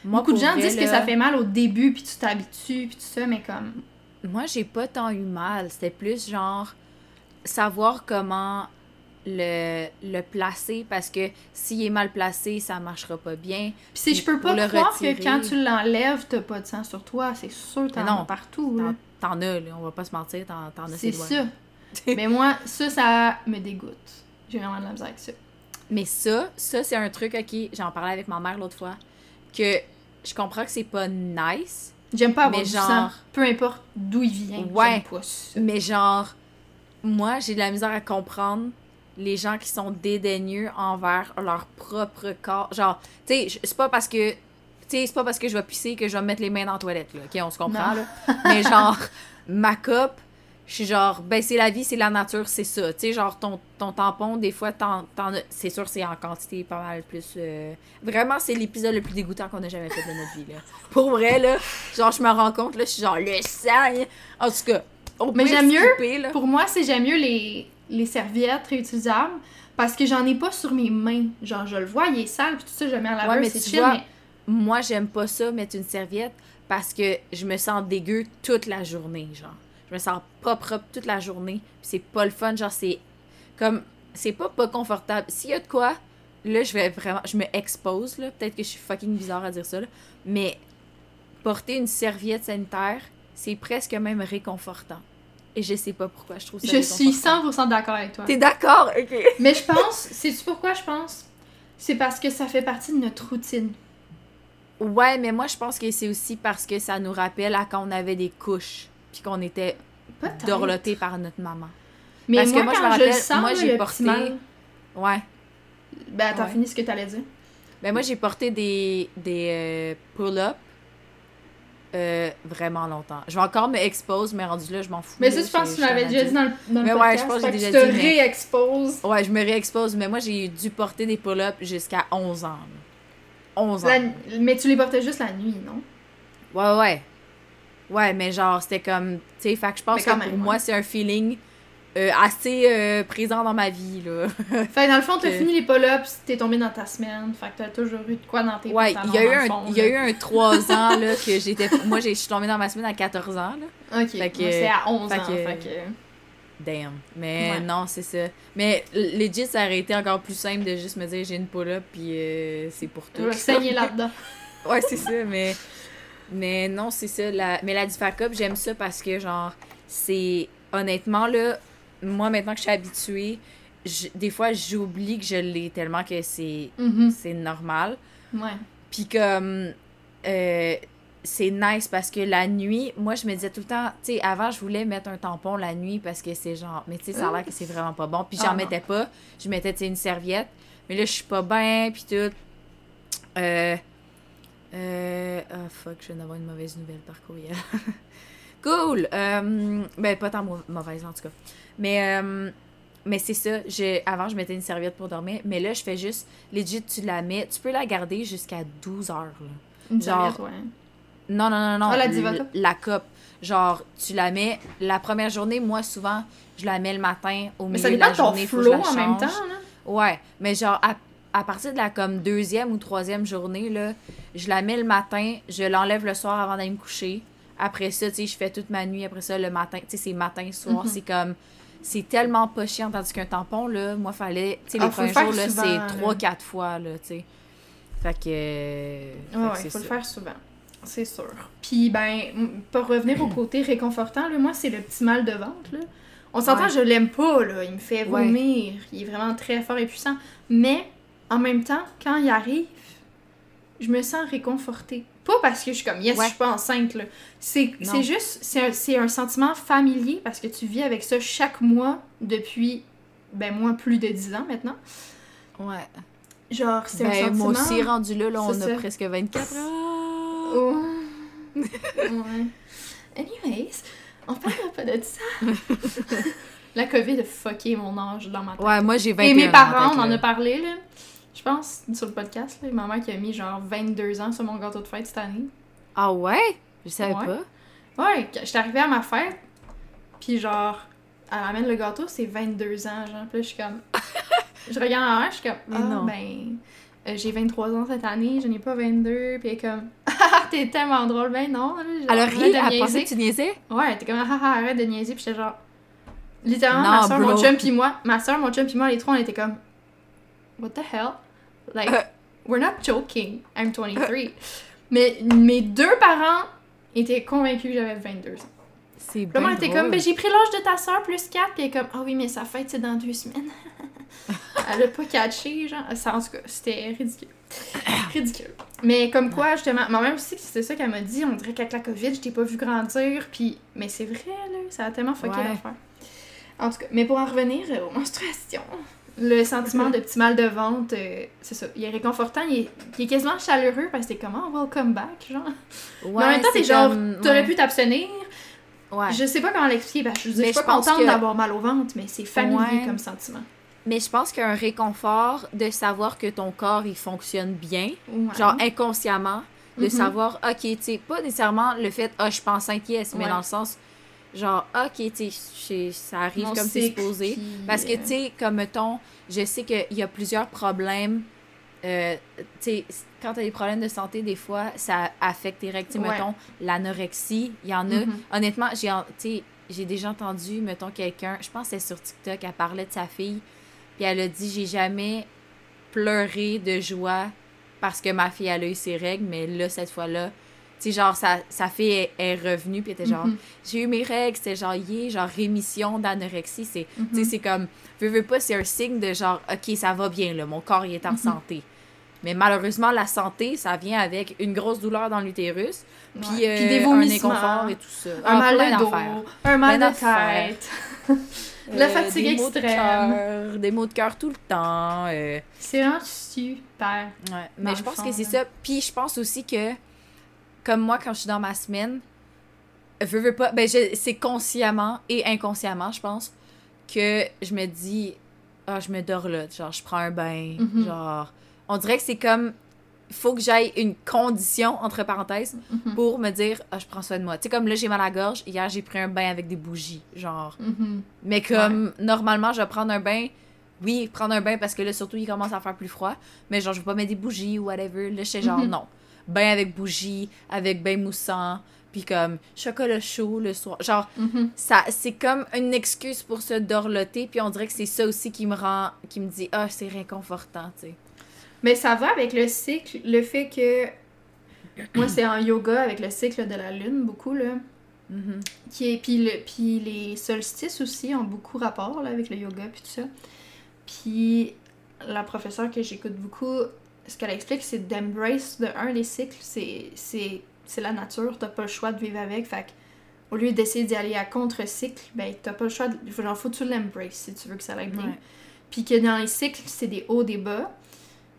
Moi, Beaucoup de gens vrai, disent que ça fait mal au début, puis tu t'habitues, puis tout ça, mais comme. Moi, j'ai pas tant eu mal. C'était plus genre savoir comment le, le placer parce que s'il est mal placé, ça marchera pas bien. Puis si je peux pas le croire retirer- que quand tu l'enlèves, t'as pas de sang sur toi, c'est sûr, t'en as partout. T'en, as, là, on va pas se mentir, t'en, as C'est ça. Mais moi, ça, ça me dégoûte. J'ai vraiment de la misère avec ça. Mais ça, ça c'est un truc, ok, j'en parlais avec ma mère l'autre fois, que je comprends que c'est pas nice, J'aime pas avoir Mais du genre- sang, peu importe d'où il vient. Ouais. Pas ça. mais genre, moi, j'ai de la misère à comprendre les gens qui sont dédaigneux envers leur propre corps. Genre, tu sais, c'est pas parce que. Tu sais, c'est pas parce que je vais pisser que je vais me mettre les mains dans la toilette, là. Ok, on se comprend, là. Mais genre, ma coupe, je suis genre, ben c'est la vie, c'est la nature, c'est ça. Tu sais, genre, ton, ton tampon, des fois, t'en, c'est sûr, c'est en quantité pas mal plus. euh, Vraiment, c'est l'épisode le plus dégoûtant qu'on a jamais fait de notre vie, là. Pour vrai, là, genre, je me rends compte, là, je suis genre, le sang. En tout cas, on Mais j'aime mieux là. Pour moi, c'est j'aime mieux les, les serviettes réutilisables parce que j'en ai pas sur mes mains. Genre, je le vois, il est sale, puis tout ça, je le mets à la Ouais, mais c'est chill, vois, mais... Moi, j'aime pas ça, mettre une serviette, parce que je me sens dégueu toute la journée, genre. Je me sens pas propre toute la journée. Puis c'est pas le fun, genre, c'est comme. C'est pas pas confortable. S'il y a de quoi, là, je vais vraiment. Je me expose, là. Peut-être que je suis fucking bizarre à dire ça, là. Mais porter une serviette sanitaire, c'est presque même réconfortant. Et je sais pas pourquoi je trouve ça Je suis réconfortant. 100% d'accord avec toi. T'es d'accord? Ok. Mais je pense, sais-tu pourquoi je pense? C'est parce que ça fait partie de notre routine. Ouais, mais moi, je pense que c'est aussi parce que ça nous rappelle à quand on avait des couches, puis qu'on était Peut-être. dorloté par notre maman. Mais Parce que moi, moi, je quand me je sens, moi, j'ai porté- mal- Ouais. Ben, attends, Ouais. finis ce que t'allais dire. Ben moi, j'ai porté des, des euh, pull-ups euh, vraiment longtemps. Je vais encore me expose, mais rendu là, je m'en fous. Mais ça, je pense que tu un déjà dit dans le, dans le Mais ouais, je pense que fait déjà tu te dit, mais- réexposes. Ouais, je me réexpose, mais moi, j'ai dû porter des pull-ups jusqu'à 11 ans. là. 11 ans. La- Mais tu les portais juste la nuit, non? Ouais, ouais. Ouais, mais genre, c'était comme. Tu sais, fait que je pense que pour moi, c'est un feeling euh, assez euh, présent dans ma vie, là. Fait dans le fond, t'as fini les pull-ups, t'es tombé dans ta semaine. Fait que t'as toujours eu de quoi dans tes Ouais, il y a eu un, fond, il y a là. eu un 3 ans, là, que j'étais. Moi, j'ai- je suis tombée dans ma semaine à 14 ans, là. Ok, c'est à 11 fait ans. que- Fait que... Damn. Mais Ouais. non, c'est ça. Mais legit, ça aurait été encore plus simple de juste me dire j'ai une pull-up puis euh, c'est pour tout. saigner là-dedans. ouais, c'est ça, mais. Mais non, c'est ça. La... Mais la Difacup, j'aime ça parce que, genre, c'est. Honnêtement, là, moi, maintenant que je suis habituée, je- des fois, j'oublie que je l'ai tellement que c'est Mhm. normal. Ouais. Puis comme euh, c'est nice parce que la nuit, moi je me disais tout le temps, tu sais, avant je voulais mettre un tampon la nuit parce que c'est genre, mais tu sais, ça a l'air que c'est vraiment pas bon. Puis j'en Ah mettais pas, je mettais tu sais une serviette, mais là je suis pas bien puis tout. Euh euh ah fuck, je viens d'avoir une mauvaise nouvelle par courriel. cool. Euh, ben pas tant mau- mauvaise en tout cas. Mais euh, mais c'est ça, je, avant je mettais une serviette pour dormir, mais là je fais juste legit tu la mets, tu peux la garder jusqu'à 12 heures là. Une Genre, serviette, ouais. Non, non, non, non. Ah, la Diva? La coupe. Genre, tu la mets la première journée, moi souvent, je la mets le matin au Mais milieu ça de dépend la de ton journée, faut que je flow en même temps, là. Ouais, mais genre à, à partir de la comme deuxième ou troisième journée là, je la mets le matin, je l'enlève le soir avant d'aller me coucher. Après ça, tu sais, je fais toute ma nuit après ça le matin, tu sais, c'est matin soir, Mhm. c'est comme c'est tellement pas chiant tandis qu'un tampon là, moi fallait, tu sais Ah, les premiers jours là, c'est trois quatre fois là, tu sais. Fait que euh, Ouais, c'est faut le faire souvent. C'est sûr. Puis, ben, pour revenir au côté réconfortant, là, moi, c'est le petit mal de ventre, là. On s'entend, Ouais. je l'aime pas, là. Il me fait Ouais. vomir. Il est vraiment très fort et puissant. Mais, en même temps, quand il arrive, je me sens réconfortée. Pas parce que je suis comme, yes, Ouais. je suis pas enceinte, là. C'est juste, c'est un, un sentiment familier parce que tu vis avec ça chaque mois depuis, ben, moi, plus de 10 ans maintenant. Ouais. Genre, c'est un Ben, sentiment... moi aussi, rendu là, là on a presque 24 ans. Oh. ouais. Anyways, on parlera pas de ça. La COVID a fucké mon âge dans ma tête. Ouais, moi j'ai 21 Et mes parents, on en a parlé, là. Je pense, sur le podcast, là. Ma mère qui a mis genre 22 ans sur mon gâteau de fête cette année. Ah ouais? Je savais Ouais. pas. Ouais, j'étais arrivée à ma fête, puis genre, elle amène le gâteau, c'est 22 ans, genre. Puis là, je suis comme. je regarde en l'air, je suis comme. Ah, non. ben. euh, j'ai 23 ans cette année, je n'ai pas 22, puis elle est comme. Ah, t'es tellement drôle, ben non. là, genre, Elle a arrête ri, de elle pensait que tu niaisais? Ouais, était comme. Ah, ah, arrête de niaiser, puis j'étais genre. Littéralement, Non, ma soeur, mon chum, puis moi, ma soeur, mon chum, puis moi, les trois, on était comme. What the hell? Like, Euh. we're not joking. I'm 23. Mais mes deux parents étaient convaincus que j'avais 22 ans. C'est là, bien elle était comme, ben, j'ai pris l'âge de ta soeur plus 4, puis elle est comme, ah oui, mais sa fête, c'est dans deux semaines. elle a pas catché, genre. Ça, en tout cas, c'était ridicule. ridicule. Mais comme quoi, justement, ma mère aussi, c'était ça qu'elle m'a dit, on dirait qu'avec la COVID, je t'ai pas vu grandir, puis. Mais c'est vrai, là, ça a tellement fucké Ouais. l'affaire. En tout cas, mais pour en revenir euh, aux menstruations, le sentiment de petit mal de ventre, euh, c'est ça, il est réconfortant, il est, il est quasiment chaleureux parce que t'es comme, oh, welcome back, genre. Ouais, mais en même temps, c'est t'es genre, comme- t'aurais ouais. pu t'abstenir, Ouais. je sais pas comment l'expliquer, parce que je, je suis je pas pense contente que- d'avoir mal au ventre, mais c'est familier Ouais. comme sentiment. Mais je pense qu'il y a un réconfort de savoir que ton corps, il fonctionne bien. Genre inconsciemment. De Mhm. savoir, ok, tu sais, pas nécessairement le fait, ah, je suis pas enceinte, yes, mais dans le sens, genre, ok, tu sais, ça arrive comme c'est supposé. Parce que, euh, tu sais, comme mettons, je sais qu'il y a plusieurs problèmes. Euh, tu sais, quand tu as des problèmes de santé, des fois, ça affecte tes règles. Tu sais, Ouais. mettons, l'anorexie, il y en a. Mhm. Honnêtement, j'ai tu déjà entendu, mettons, quelqu'un, je pense que c'est sur TikTok, elle parlait de sa fille, puis elle a dit J'ai jamais pleuré de joie parce que ma fille, elle a eu ses règles, mais là, cette fois-là, tu sais, genre, sa, sa fille est, est revenue, puis elle était genre Mhm. J'ai eu mes règles, c'était genre, yeah, genre, rémission d'anorexie. C'est, tu sais, Mhm. c'est comme, veux, veux pas, c'est un signe de genre, ok, ça va bien, là, mon corps, il est en Mhm. santé. Mais malheureusement, la santé, ça vient avec une grosse douleur dans l'utérus, puis, Ouais. euh, des un inconfort et tout ça. un Ah, mal de dos, un mal de tête. La fatigue des maux de extrême. des maux de cœur tout le temps. euh, C'est vraiment super. ouais. Mais je pense fond, que c'est ça. Puis je pense aussi que, comme moi, quand je suis dans ma semaine, veux, veux pas, ben c'est consciemment et inconsciemment, je pense, que je me dis, ah, je me dors là, genre, je prends un bain, Mhm. genre, on dirait que c'est comme, faut que j'aille une condition, entre parenthèses, Mhm. pour me dire, ah, je prends soin de moi. Tu sais, comme là, j'ai mal à la gorge, hier, j'ai pris un bain avec des bougies, genre. Mhm. Mais comme, normalement, je vais prendre un bain. Oui, prendre un bain parce que là, surtout, il commence à faire plus froid. Mais genre, je vais pas mettre des bougies ou whatever. Là, je sais genre, non. Bain avec bougies, avec bain moussant. Puis comme, chocolat chaud le soir. Genre, Mhm. ça, c'est comme une excuse pour se dorloter. Puis on dirait que c'est ça aussi qui me rend, qui me dit, ah, c'est réconfortant, tu sais. Mais ça va avec le cycle, le fait que. Moi, c'est en yoga avec le cycle de la lune, beaucoup, là. Qui est, puis, le, puis les solstices aussi ont beaucoup rapport là, avec le yoga, puis tout ça. Puis la professeure que j'écoute beaucoup, ce qu'elle explique, c'est d'embrace de un, les cycles, c'est, la nature, t'as pas le choix de vivre avec. Fait au lieu d'essayer d'y aller à contre-cycle, ben t'as pas le choix, de, genre, faut que tu l'embrace si tu veux que ça aille bien. Ouais. Puis que dans les cycles, c'est des hauts, des bas.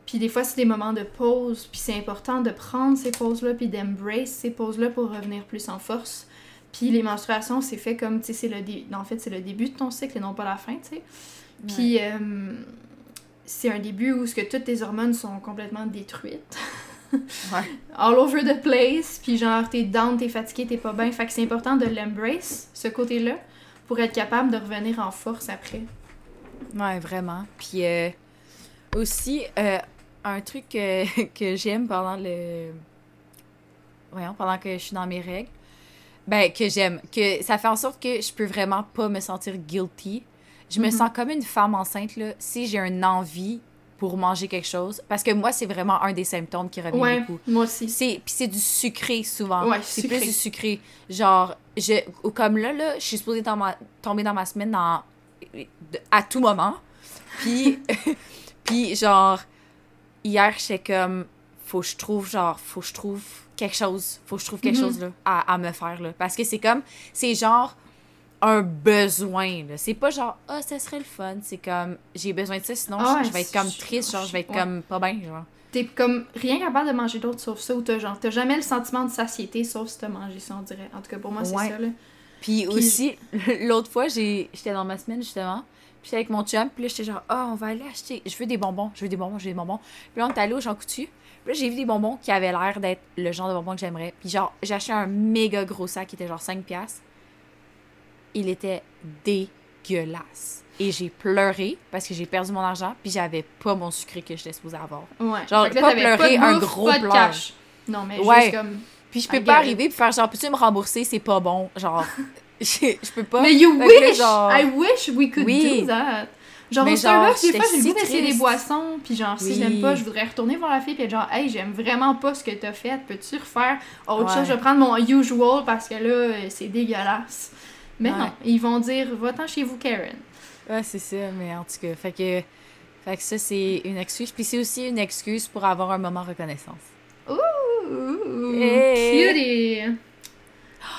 Puis des fois, c'est des moments de pause. Puis c'est important de prendre ces pauses-là, puis d'embrace ces pauses-là pour revenir plus en force. Puis les menstruations, c'est fait comme, tu sais, c'est le dé- en fait, c'est le début de ton cycle et non pas la fin, tu sais. Puis euh, c'est un début où ce que toutes tes hormones sont complètement détruites. Ouais. All over the place. Puis genre, t'es down, t'es fatigué, t'es pas bien. Fait que c'est important de l'embrace, ce côté-là, pour être capable de revenir en force après. Ouais, vraiment. Puis euh, aussi, euh, un truc que, que j'aime pendant le. Voyons, pendant que je suis dans mes règles. Ben, que j'aime. Que ça fait en sorte que je peux vraiment pas me sentir guilty. Je me Mhm. sens comme une femme enceinte, là, si j'ai une envie pour manger quelque chose. Parce que moi, c'est vraiment un des symptômes qui revient Ouais, beaucoup. moi aussi. C'est puis c'est du sucré souvent. Ouais, c'est plus du sucré. Genre je ou comme là là, je suis supposée dans ma- tomber dans ma semaine dans à tout moment. Puis puis genre hier j'étais comme faut que je trouve genre faut que je trouve quelque chose, faut que je trouve quelque Mhm. chose là à, à me faire là parce que c'est comme c'est genre un besoin. C'est pas genre ah ça serait le fun, c'est comme j'ai besoin de ça sinon Ah je- vais être comme triste, genre je vais être ouais. comme pas bien genre. T'es comme rien capable de manger d'autre sauf ça, ou t'as genre, t'as jamais le sentiment de satiété sauf si t'as mangé ça, on dirait. En tout cas, pour moi, c'est Ouais. ça, là. Puis, Puis- aussi, l'autre fois, j'étais dans ma semaine, justement. Puis j'étais avec mon chum. Puis là, j'étais genre, ah, on va aller acheter. Je veux des bonbons. Je veux des bonbons. Je veux des bonbons. Puis là, on est allé au Jean Coutu. Puis là, j'ai vu des bonbons qui avaient l'air d'être le genre de bonbons que j'aimerais. Puis genre, j'ai acheté un méga gros sac qui était genre 5$. Il était dégueulasse. Et j'ai pleuré parce que j'ai perdu mon argent. Puis j'avais pas mon sucré que j'étais supposée avoir. Ouais. Genre, là, pas pleurer, de un bouffe, gros pas de pleur. cash. Non, mais Ouais. juste comme. Puis je peux pas arriver puis faire genre, peux-tu me rembourser? C'est pas bon. Genre, je je peux pas. Mais you wish! genre- I wish we could Oui. do that! Genre, au Starbucks, genre, des fois, j'ai le goût d'essayer des boissons, puis genre, si Oui. j'aime pas, je voudrais retourner voir la fille, puis genre, hey, j'aime vraiment pas ce que t'as fait, peux-tu refaire autre Ouais. chose? Je vais prendre mon usual parce que là, c'est dégueulasse. Mais Ouais. non, ils vont dire, va-t'en chez vous, Karen. Ouais, c'est ça, mais en tout cas, fait que, fait que ça, c'est une excuse. Puis c'est aussi une excuse pour avoir un moment reconnaissance. Ouh, Hey. cutie!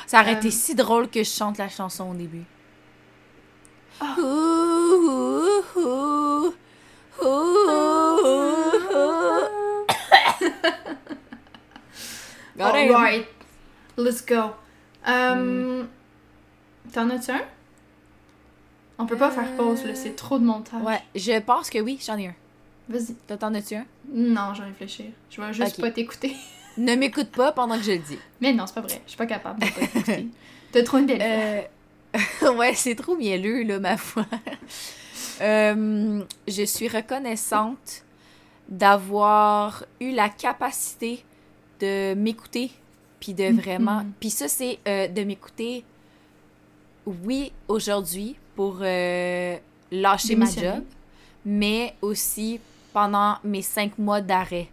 Ça aurait Euh. été si drôle que je chante la chanson au début. Ah. Ouh, ouh, ouh, ouh, ouh, ouh. Got him. Alright, let's go. Um, T'en as-tu un? On peut pas faire pause, là, c'est trop de montage. Ouais, je pense que oui, j'en ai un. Vas-y. T'en- as-tu un? Non, je vais réfléchir. Je vais juste pas t'écouter. Ne m'écoute pas pendant que je le dis. Mais non, c'est pas vrai. Je suis pas capable de pas t'écouter. T'as trop une belle. Euh, ouais, c'est trop mielleux, là, ma foi. Euh, je suis reconnaissante d'avoir eu la capacité de m'écouter, puis de vraiment... Mhm. Puis ça, c'est euh, de m'écouter, oui, aujourd'hui, pour euh, lâcher ma job, mais aussi pendant mes cinq mois d'arrêt.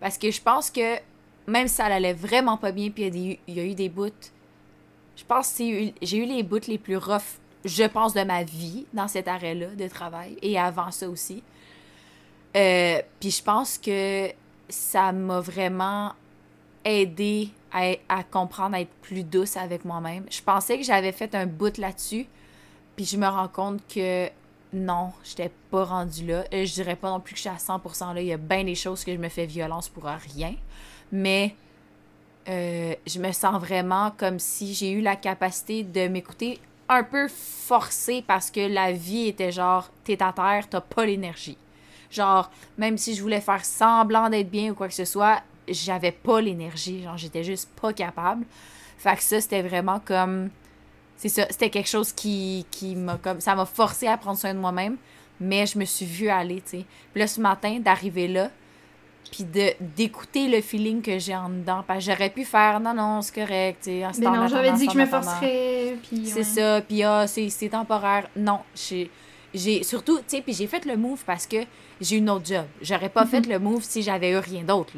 Parce que je pense que même si ça allait vraiment pas bien, puis il y, a y eu des bouts, je pense que j'ai eu les bouts les plus roughs, je pense, de ma vie dans cet arrêt-là de travail, et avant ça aussi. Euh, puis je pense que ça m'a vraiment aidé à, comprendre, à être plus douce avec moi-même. Je pensais que j'avais fait un bout là-dessus, puis je me rends compte que non, j'étais pas rendue là. Euh, Je dirais pas non plus que je suis à 100% là. Il y a bien des choses que je me fais violence pour rien. Mais euh, je me sens vraiment comme si j'ai eu la capacité de m'écouter un peu forcée parce que la vie était genre, t'es à terre, t'as pas l'énergie. Genre, même si je voulais faire semblant d'être bien ou quoi que ce soit, j'avais pas l'énergie. Genre, j'étais juste pas capable. Fait que ça, c'était vraiment comme. C'est ça, c'était quelque chose qui, qui m'a comme. Ça m'a forcé à prendre soin de moi-même, mais je me suis vue aller, tu sais. Puis là, ce matin, d'arriver là, puis d'écouter le feeling que j'ai en dedans. Parce que j'aurais pu faire, non, non, c'est correct, tu sais. Mais non, j'avais dit que je me forcerais, puis... C'est ouais. ça, puis ah, c'est c'est temporaire. Non, j'ai j'ai surtout, tu sais, puis j'ai fait le move parce que j'ai une autre job. J'aurais pas Mhm. fait le move si j'avais eu rien d'autre,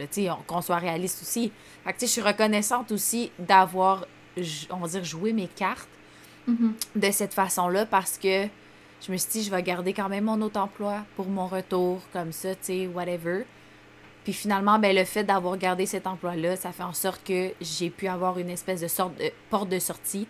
qu'on soit réaliste aussi. Fait que je suis reconnaissante aussi d'avoir, on va dire, joué mes cartes Mhm. de cette façon-là parce que je me suis dit, je vais garder quand même mon autre emploi pour mon retour, comme ça, tu sais, whatever. Puis finalement, ben, le fait d'avoir gardé cet emploi-là, ça fait en sorte que j'ai pu avoir une espèce de sorte de porte de sortie.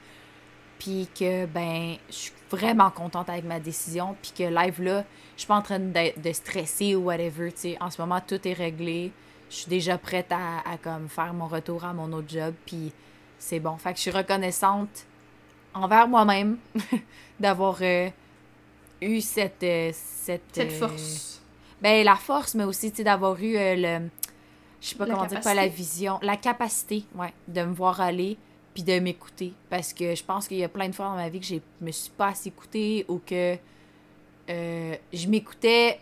Puis que, ben, je suis vraiment contente avec ma décision. Puis que live là, je suis pas en train de, de stresser ou whatever, tu sais. En ce moment, tout est réglé. Je suis déjà prête à, à comme faire mon retour à mon autre job. Puis c'est bon. Fait que je suis reconnaissante envers moi-même d'avoir euh, eu cette euh, cette, Cette euh, force. ben la force mais aussi tu sais d'avoir eu le je sais pas La comment dire pas la vision la capacité ouais de me voir aller puis de m'écouter parce que je pense qu'il y a plein de fois dans ma vie que j'ai me suis pas assez écoutée ou que euh, je m'écoutais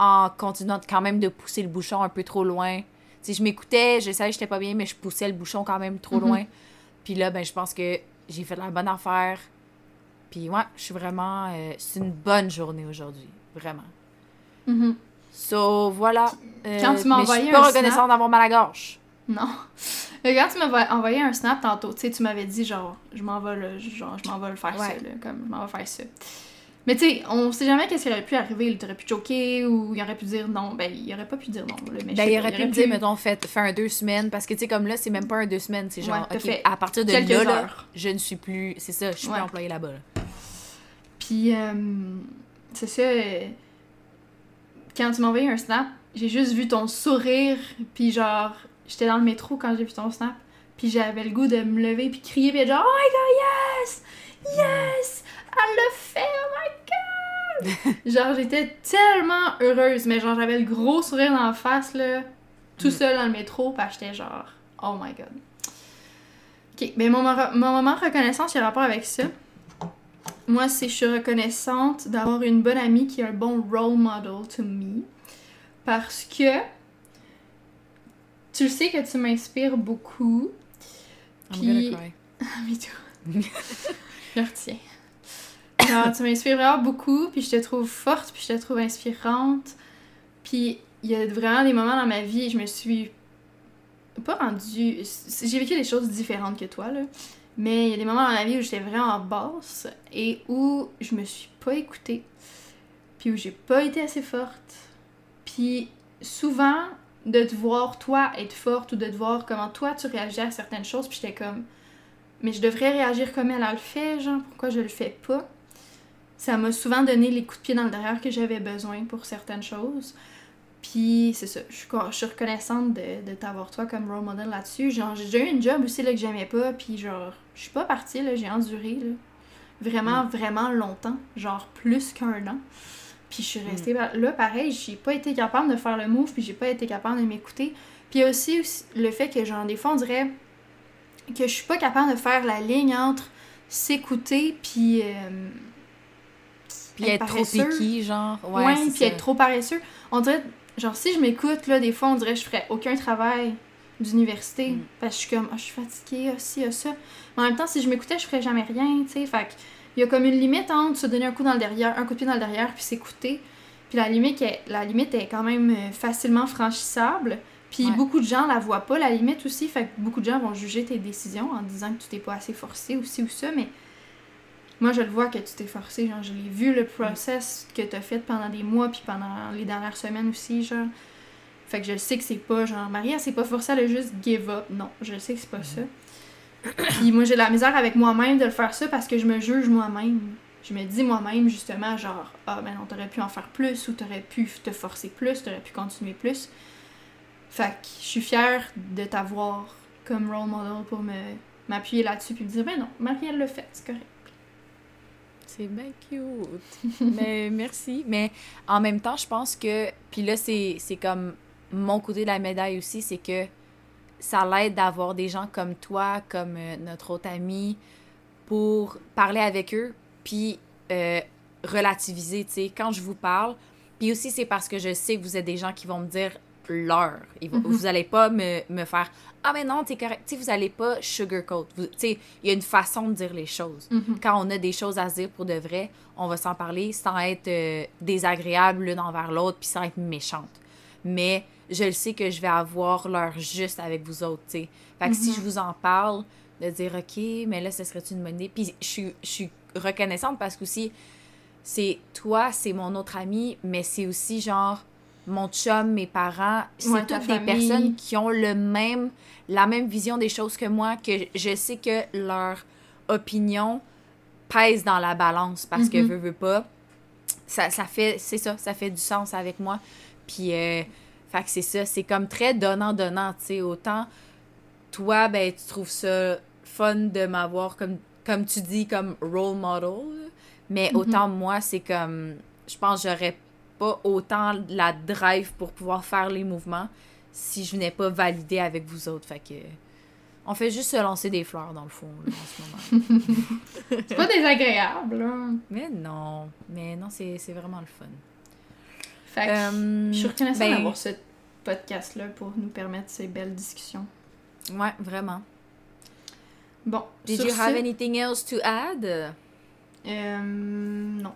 en continuant quand même de pousser le bouchon un peu trop loin. Tu sais, je m'écoutais, je savais que j'étais pas bien, mais je poussais le bouchon quand même trop Mhm. loin. Puis là, ben, je pense que j'ai fait la bonne affaire. Puis ouais, je suis vraiment... euh, c'est une bonne journée aujourd'hui. Vraiment. Mhm. So, voilà. Euh, Quand tu m'as je suis pas un reconnaissante d'avoir mal à la gorge. Non. Quand tu m'as envoyé un snap tantôt, tu sais, tu m'avais dit genre, je m'en vais le, genre, je m'en vais le faire Ouais. ça, là, comme, je m'en vais faire ça. Mais tu sais, on sait jamais qu'est-ce qui aurait pu arriver. Il aurait pu choquer ou il aurait pu dire non. Ben, il aurait pas pu dire non. Là, mais Ben, il pas, aurait pu dire, mettons, fait, fait un deux semaines. Parce que, tu sais, comme là, c'est même pas un deux semaines. C'est genre, Ouais, à partir de là, je ne suis plus... C'est ça, je suis Ouais. plus employée là-bas. là. Puis, euh, c'est ça. euh, quand tu m'as envoyé un snap, j'ai juste vu ton sourire. Puis, genre, j'étais dans le métro quand j'ai vu ton snap. Puis, j'avais le goût de me lever puis crier. Puis, être genre, oh my god, yes! Yes! Elle l'a fait! Oh my god! genre, j'étais tellement heureuse. Mais, genre, j'avais le gros sourire dans la face, là, tout Mm. seul dans le métro. Puis, j'étais genre, oh my god. Ok, ben mon, mo- mon moment reconnaissance, il a rapport avec ça. Moi, c'est je suis reconnaissante d'avoir une bonne amie qui est un bon role model to me. Parce que tu le sais que tu m'inspires beaucoup. I'm Puis- gonna cry. Ah, me too. je retiens. Genre, tu m'inspires vraiment beaucoup, puis je te trouve forte, puis je te trouve inspirante. Puis il y a vraiment des moments dans ma vie, je me suis pas rendue. J'ai vécu des choses différentes que toi, là. Mais il y a des moments dans ma vie où j'étais vraiment basse et où je me suis pas écoutée. Puis où j'ai pas été assez forte. Puis souvent, de te voir toi être forte ou de te voir comment toi tu réagis à certaines choses, puis j'étais comme. Mais je devrais réagir comme elle, elle le fait, genre, pourquoi je le fais pas? Ça m'a souvent donné les coups de pied dans le derrière que j'avais besoin pour certaines choses. Puis c'est ça, je suis, co- je suis reconnaissante de, de t'avoir toi comme role model là-dessus. Genre, j'ai déjà eu une job aussi là, que j'aimais pas, puis genre, je suis pas partie, là, j'ai enduré, là. Vraiment, vraiment longtemps, genre plus qu'un an. Puis je suis restée là, pareil, j'ai pas été capable de faire le move, puis j'ai pas été capable de m'écouter. Puis il y a aussi, aussi le fait que, genre, des fois, on dirait que je suis pas capable de faire la ligne entre s'écouter, puis. euh, Puis être, trop piqué, genre. Ouais, puis ça. être trop paresseux. On dirait, genre, si je m'écoute, là, des fois, on dirait que je ferais aucun travail d'université. Mm. Parce que je suis comme, ah, je suis fatiguée, ah, ci, ah, ça. Mais en même temps, si je m'écoutais, je ferais jamais rien, tu sais. Fait que, il y a comme une limite entre se donner un coup dans le derrière, un coup de pied dans le derrière, puis s'écouter. Puis la limite, est, la limite est quand même euh, facilement franchissable. Puis Ouais. beaucoup de gens la voient pas, la limite aussi. Fait que beaucoup de gens vont juger tes décisions en disant que tu t'es pas assez forcé aussi ou ça. Mais moi, je le vois que tu t'es forcé. Genre, je l'ai vu le process que t'as fait pendant des mois, puis pendant les dernières semaines aussi, genre. Fait que je sais que c'est pas genre, Maria, c'est pas forcé, elle a juste give up. Non, je sais que c'est pas ça. Puis moi, j'ai la misère avec moi-même de le faire ça parce que je me juge moi-même. Je me dis moi-même, justement, genre, ah, ben non, t'aurais pu en faire plus ou t'aurais pu te forcer plus, t'aurais pu continuer plus. Fait que je suis fière de t'avoir comme role model pour me m'appuyer là-dessus puis me dire, ben non, Marie, elle l'a fait, c'est correct. C'est bien cute. mais merci. Mais en même temps, je pense que. Puis là, c'est c'est comme mon côté de la médaille aussi, c'est que ça l'aide d'avoir des gens comme toi, comme euh, notre autre ami, pour parler avec eux, puis euh, relativiser, tu sais, quand je vous parle. Puis aussi, c'est parce que je sais que vous êtes des gens qui vont me dire vont- Mhm. Vous allez pas me, me faire Ah, mais non, t'es correct. Tu sais, vous allez pas sugarcoat. Tu sais, il y a une façon de dire les choses Mhm. quand on a des choses à se dire pour de vrai, on va s'en parler sans être euh, désagréable l'une envers l'autre puis sans être méchante. Mais je le sais que je vais avoir l'heure juste avec vous autres, tu sais. Fait que si Mhm. je vous en parle, de dire OK, mais là, ce serait une bonne idée? Puis je suis, je suis reconnaissante parce que aussi, c'est toi, c'est mon autre ami, mais c'est aussi genre mon chum, mes parents, c'est Ouais, toutes des personnes qui ont le même, la même vision des choses que moi, que je sais que leur opinion pèse dans la balance parce que Mhm. veux, veux pas. Ça, ça fait, c'est ça, ça fait du sens avec moi. Puis, euh, fait que c'est ça, c'est comme très donnant-donnant, tu sais. Autant, toi, ben, tu trouves ça fun de m'avoir, comme, comme tu dis, comme role model. Mais Mhm. autant moi, c'est comme, je pense que j'aurais pas autant la drive pour pouvoir faire les mouvements si je venais pas valider avec vous autres. Fait que, on fait juste se lancer des fleurs, dans le fond, là, en ce moment. C'est pas désagréable, là. mais non, mais non, c'est c'est vraiment le fun. Fait que Euh, je suis reconnaissante ben, d'avoir ce podcast-là pour nous permettre ces belles discussions. Ouais, vraiment. Bon, Did you ce, have anything else to add? euh, non.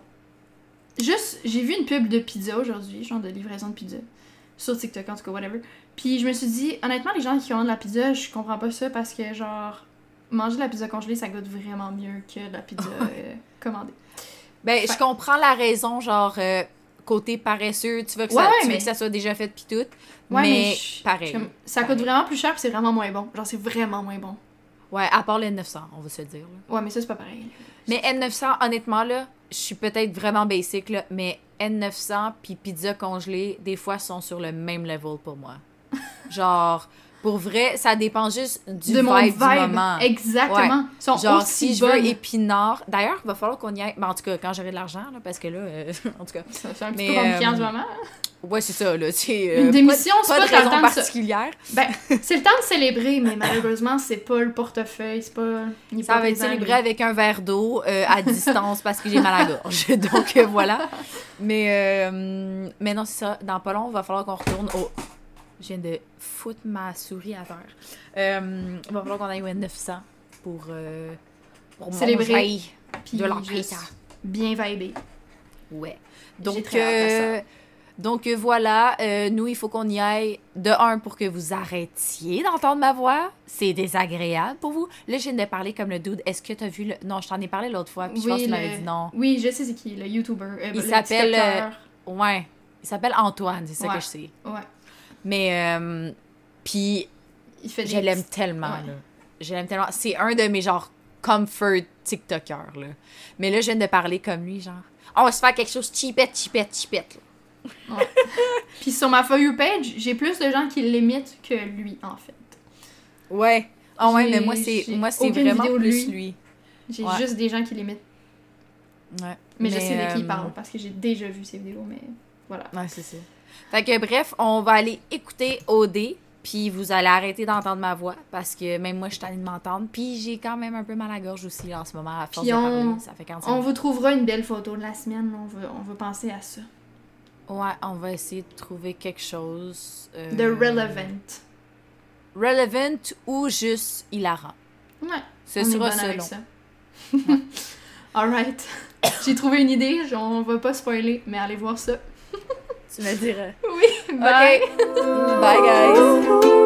Juste, j'ai vu une pub de pizza aujourd'hui, genre de livraison de pizza. Sur TikTok, en tout cas, whatever. Puis je me suis dit, honnêtement, les gens qui ont de la pizza, je comprends pas ça parce que, genre, manger de la pizza congelée, ça goûte vraiment mieux que de la pizza euh, commandée. Ben, je comprends la raison, genre, euh, côté paresseux, tu veux que, Ouais, ça, ouais, tu veux que ça soit déjà fait pis tout. Ouais, mais, je- pareil. comme, ça pareil. coûte vraiment plus cher puis c'est vraiment moins bon. Genre, c'est vraiment moins bon. Ouais, à part le 900, on va se le dire. là. Ouais, mais ça, c'est pas pareil. Mais N900, honnêtement, là, je suis peut-être vraiment basic, là, mais N900 puis pizza congelée, des fois, sont sur le même level pour moi. Genre, pour vrai, ça dépend juste du de vibe, mon vibe. du moment. Exactement. Sont Genre, si je veux épinard... D'ailleurs, il va falloir qu'on y aille... Ben, en tout cas, quand j'aurai de l'argent, là, parce que là, euh, en tout cas... Ça fait un petit Mais, peu compliqué en euh, ce moment. Ouais, c'est ça, là, c'est... Une euh, démission, pas, c'est pas pas de le raison de particulière. Ben, c'est le temps de célébrer, mais malheureusement, c'est pas le portefeuille, c'est pas. il Ça pas va être célébré avec un verre d'eau euh, à distance parce que j'ai mal à la gorge. Donc euh, voilà. Mais, euh, mais non, c'est ça. Dans pas long, il va falloir qu'on retourne au. Je viens de foutre ma souris à terre. Euh, il va falloir qu'on aille au 900 pour, euh, pour Célébrer. Puis de juste. Bien vibé. Ouais. Donc, euh, donc euh, voilà, euh, nous, il faut qu'on y aille de un pour que vous arrêtiez d'entendre ma voix. C'est désagréable pour vous. Là, je viens de parler comme le dude. Est-ce que tu as vu le. Non, je t'en ai parlé l'autre fois, puis je pense que tu m'avais dit non. Oui, je sais c'est qui, le YouTuber. euh, Il le s'appelle. Ouais. Il s'appelle Antoine, c'est ça Ouais. que je sais. Ouais. Mais, euh, puis, je l'aime tellement, ouais. Je l'aime tellement. C'est un de mes, genre, comfort TikTokers, là. Mais là, je viens de parler comme lui, genre. On va se faire quelque chose cheapette, cheapette, cheapette, là. Puis sur ma For You page, j'ai plus de gens qui l'imitent que lui, en fait. Ouais. Ah ouais, mais moi, c'est moi c'est vraiment vidéo plus lui. lui. J'ai Ouais. juste des gens qui l'imitent. Ouais. Mais, je sais de qui il euh, parle parce que j'ai déjà vu ses vidéos, mais voilà. Ouais, c'est ça. Fait que bref, on va aller écouter OD Puis vous allez arrêter d'entendre ma voix parce que même moi, je suis allée de m'entendre. Puis j'ai quand même un peu mal à la gorge aussi en ce moment à force Puis de on- parler. Ça fait 45 On minutes. vous trouvera une belle photo de la semaine. On va, on va penser à ça. Ouais, on va essayer de trouver quelque chose. euh, De relevant. Relevant ou juste hilarant. Ouais. Ce est sera avec selon. ça. Alright. J'ai trouvé une idée. On va pas spoiler, mais allez voir ça. Tu me diras. Oui, bye. Bye, guys.